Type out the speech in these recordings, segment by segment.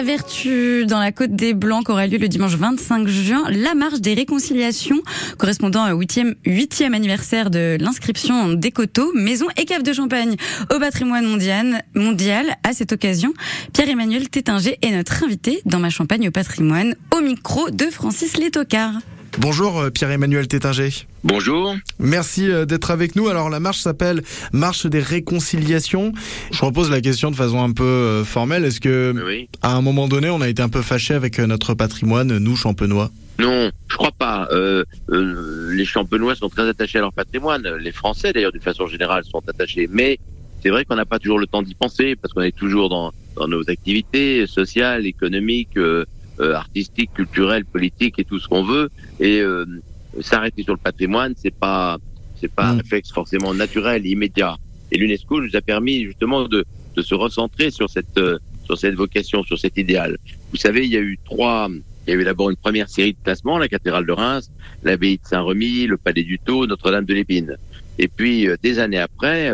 à Vertu, dans la Côte des Blancs, aura lieu le dimanche 25 juin, la marche des réconciliations, correspondant au 8e, 8e anniversaire de l'inscription des coteaux, maisons et caves de champagne au patrimoine mondial. mondial. À cette occasion, Pierre-Emmanuel Tétinger est notre invité dans Ma Champagne au patrimoine, au micro de Francis Létocard. Bonjour euh, Pierre-Emmanuel Tétinger. Bonjour. Merci euh, d'être avec nous. Alors la marche s'appelle Marche des réconciliations. Je repose la question de façon un peu euh, formelle. Est-ce que à un moment donné, on a été un peu fâché avec notre patrimoine, nous champenois? Non, je crois pas. les champenois sont très attachés à leur patrimoine. Les Français, d'ailleurs, d'une façon générale, sont attachés. Mais c'est vrai qu'on n'a pas toujours le temps d'y penser parce qu'on est toujours dans, dans nos activités sociales, économiques. Euh, artistique, culturel, politique et tout ce qu'on veut. Et euh, s'arrêter sur le patrimoine, c'est pas c'est pas un mm. réflexe forcément naturel, immédiat. Et l'UNESCO nous a permis justement de, de se recentrer sur cette euh, sur cette vocation, sur cet idéal. Vous savez, il y a eu trois. Il y a eu d'abord une première série de classements, la cathédrale de Reims, l'abbaye de Saint-Remy, le palais du Taux, Notre-Dame de l'Épine. Et puis des années après,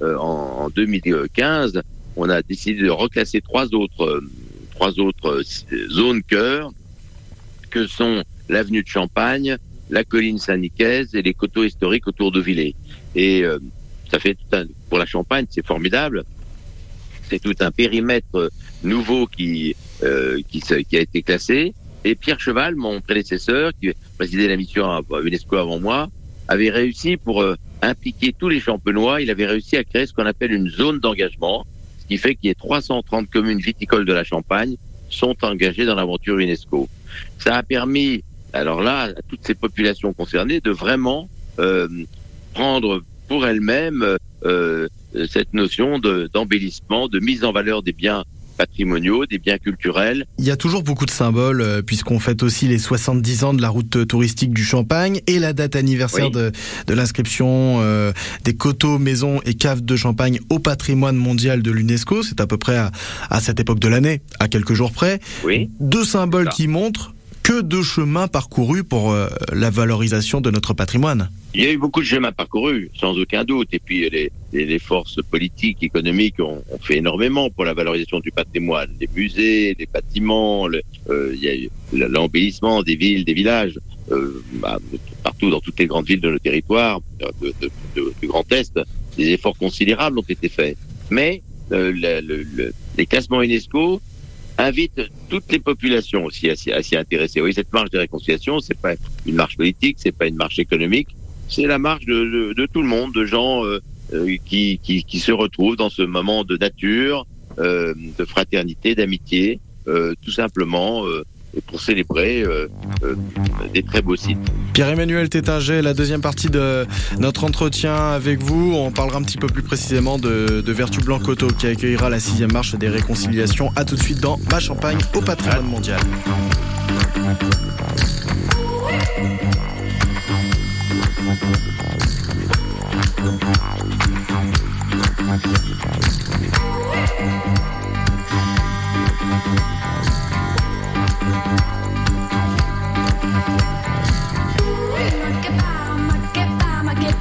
en, en, 2015, on a décidé de reclasser trois autres trois autres euh, zones cœur que sont l'avenue de Champagne, la colline Saint-Nicaise et les coteaux historiques autour de Villers. Et euh, ça fait tout un, pour la Champagne, c'est formidable. C'est tout un périmètre nouveau euh, qui, qui, a été classé. Et Pierre Cheval, mon prédécesseur, qui présidait la mission à UNESCO avant moi, avait réussi pour impliquer tous les champenois, il avait réussi à créer ce qu'on appelle une zone d'engagement, qui fait qu'il y ait 330 communes viticoles de la Champagne sont engagées dans l'aventure UNESCO. Ça a permis, alors là, à toutes ces populations concernées de vraiment euh, prendre pour elles-mêmes euh, cette notion d'embellissement, de mise en valeur des biens patrimoniaux, des biens culturels. Il y a toujours beaucoup de symboles, euh, puisqu'on fête aussi les 70 ans de la route touristique du Champagne et la date anniversaire de, de l'inscription euh, des coteaux, maisons et caves de Champagne au patrimoine mondial de l'UNESCO. C'est à peu près à, à cette époque de l'année, à quelques jours près. Oui. Deux symboles qui montrent que de chemins parcourus pour euh, la valorisation de notre patrimoine. Il y a eu beaucoup de chemins parcourus, sans aucun doute. Et puis les, forces politiques, économiques ont, fait énormément pour la valorisation du patrimoine. Les musées, les bâtiments, euh, il y a eu l'embellissement des villes, des villages. Euh, bah, partout dans toutes les grandes villes de nos territoires, du Grand Est, des efforts considérables ont été faits. Mais le, le, les classements UNESCO invite toutes les populations aussi à, s'y intéresser. Oui, cette marche de réconciliation, c'est pas une marche politique, c'est pas une marche économique, c'est la marche de, de, tout le monde, de gens euh, euh, qui, qui, qui, se retrouvent dans ce moment de nature, euh, de fraternité, d'amitié, euh, tout simplement euh, pour célébrer euh, euh, des très beaux sites. Pierre-Emmanuel Tétinger, la deuxième partie de notre entretien avec vous, on parlera un petit peu plus précisément de, Vertu Blanc Coteau qui accueillera la sixième marche des réconciliations. À tout de suite dans Ma Champagne au patrimoine mondial.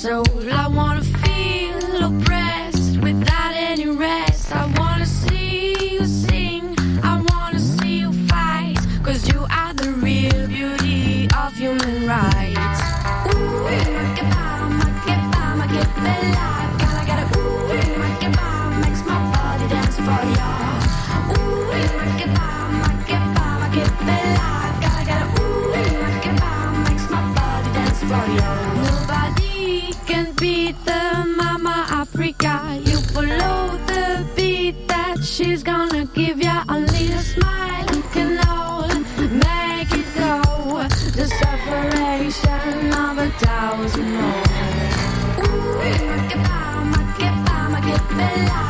soul. I wanna feel oppressed without any rest. I wanna see you sing. I wanna see you fight. Cause you are the real beauty of human rights. Ooh, makes the mama Africa. You follow the beat that she's gonna give ya. Only a smile can all make it go. The separation of a thousand more. Ooh, it bow, make it bow, make bella.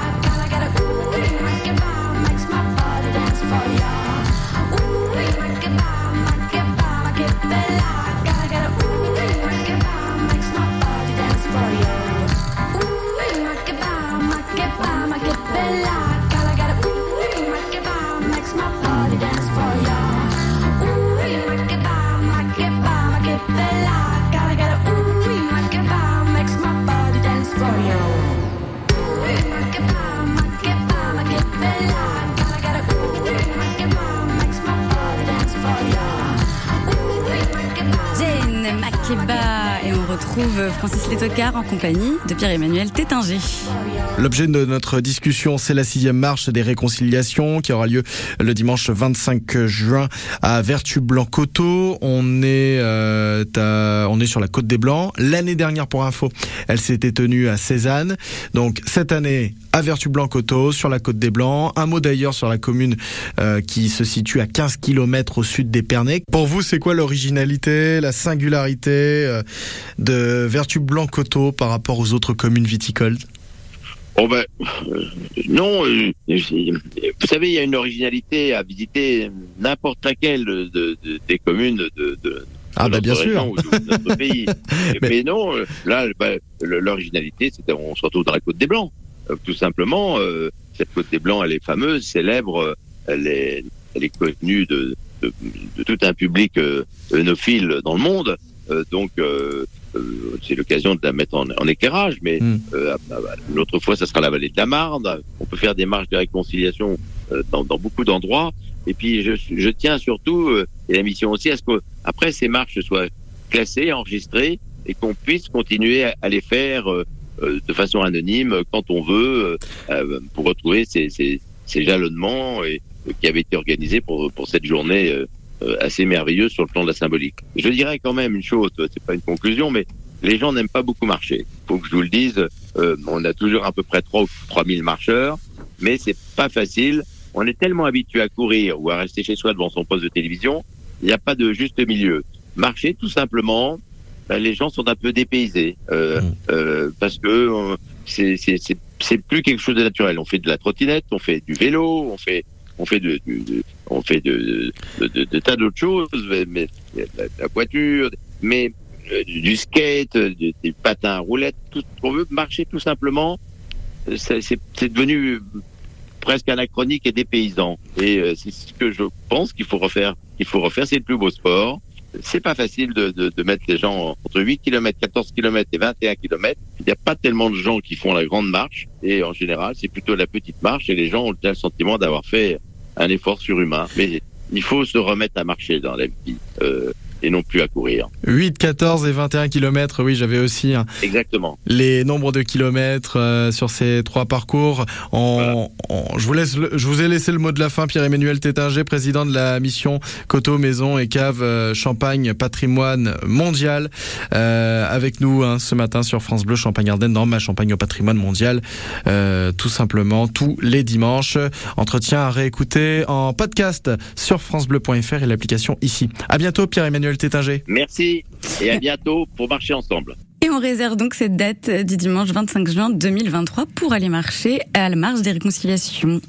Retrouve Francis Létocard en compagnie de Pierre-Emmanuel Tétinger. L'objet de notre discussion, c'est la sixième marche des réconciliations qui aura lieu le dimanche 25 juin à Vertu-Blanc-Coteau. On est euh, on est sur la côte des Blancs. L'année dernière, pour info, elle s'était tenue à Cézanne. Donc cette année à Vertu-Blanc-Coteau, sur la côte des Blancs. Un mot d'ailleurs sur la commune euh, qui se situe à 15 km au sud d'Épernay. Pour vous, c'est quoi l'originalité, la singularité euh, de Vertu-Blanc-Coteau par rapport aux autres communes viticoles Oh ben, euh, non, euh, vous savez, il y a une originalité à visiter n'importe laquelle de, de- des communes de, de, Ah bah bien sûr. ou de notre pays. Mais- Mais, non, euh, là, bah, le- l'originalité, c'est qu'on se retrouve dans la Côte des Blancs. Euh, Tout simplement, euh, cette Côte des Blancs, elle est fameuse, célèbre, elle est, elle est connue de, de, de tout un public euh, œnophile dans le monde. Donc, euh, c'est l'occasion de la mettre en, en éclairage. Mais Mm. euh, l'autre fois, ça sera la vallée de la Marne. On peut faire des marches de réconciliation euh, dans, dans beaucoup d'endroits. Et puis, je, je tiens surtout, euh, et la mission aussi, à ce qu'après ces marches soient classées, enregistrées, et qu'on puisse continuer à, à les faire euh, euh, de façon anonyme quand on veut, pour retrouver ces, ces, ces jalonnements et, euh, qui avaient été organisés pour, pour cette journée assez merveilleuse sur le plan de la symbolique. Je dirais quand même une chose, euh, c'est pas une conclusion, mais les gens n'aiment pas beaucoup marcher. Faut que je vous le dise, euh, on a toujours à peu près 3 ou 3 000 marcheurs, mais c'est pas facile. On est tellement habitué à courir ou à rester chez soi devant son poste de télévision, il n'y a pas de juste milieu. Marcher, tout simplement, ben, les gens sont un peu dépaysés euh, Mm. euh, parce que euh, c'est plus quelque chose de naturel. On fait de la trottinette, on fait du vélo, on fait on fait de, on fait de de, tas d'autres choses, mais, la, voiture, mais euh, du, skate, euh, des patins à roulettes, tout ce qu'on veut marcher tout simplement. euh, C'est devenu presque anachronique et dépaysant. Et c'est ce que je pense qu'il faut refaire. Il faut refaire, c'est le plus beau sport. C'est pas facile de, de, de mettre les gens entre 8 km, 14 km et 21 km. Il n'y a pas tellement de gens qui font la grande marche. Et en général, c'est plutôt la petite marche. Et les gens ont le sentiment d'avoir fait un effort surhumain. Mais il faut se remettre à marcher dans la vie. euh, et non plus à courir. 8, 14 et 21 kilomètres. Oui, j'avais aussi hein, Exactement. les nombres de kilomètres euh, sur ces trois parcours. On, on- je vous laisse, le- je vous ai laissé le mot de la fin, Pierre-Emmanuel Tétinger, président de la mission Coteau, Maison et Cave euh, Champagne Patrimoine Mondial, euh, avec nous hein, ce matin sur France Bleu Champagne-Ardenne dans ma Champagne au Patrimoine Mondial, tout simplement tous les dimanches. Entretien à réécouter en podcast sur francebleu.fr et l'application ici. À bientôt, Pierre-Emmanuel Tétinger. Merci et à bientôt pour marcher ensemble. Et on réserve donc cette date du dimanche 25 juin 2023 pour aller marcher à la marche des réconciliations.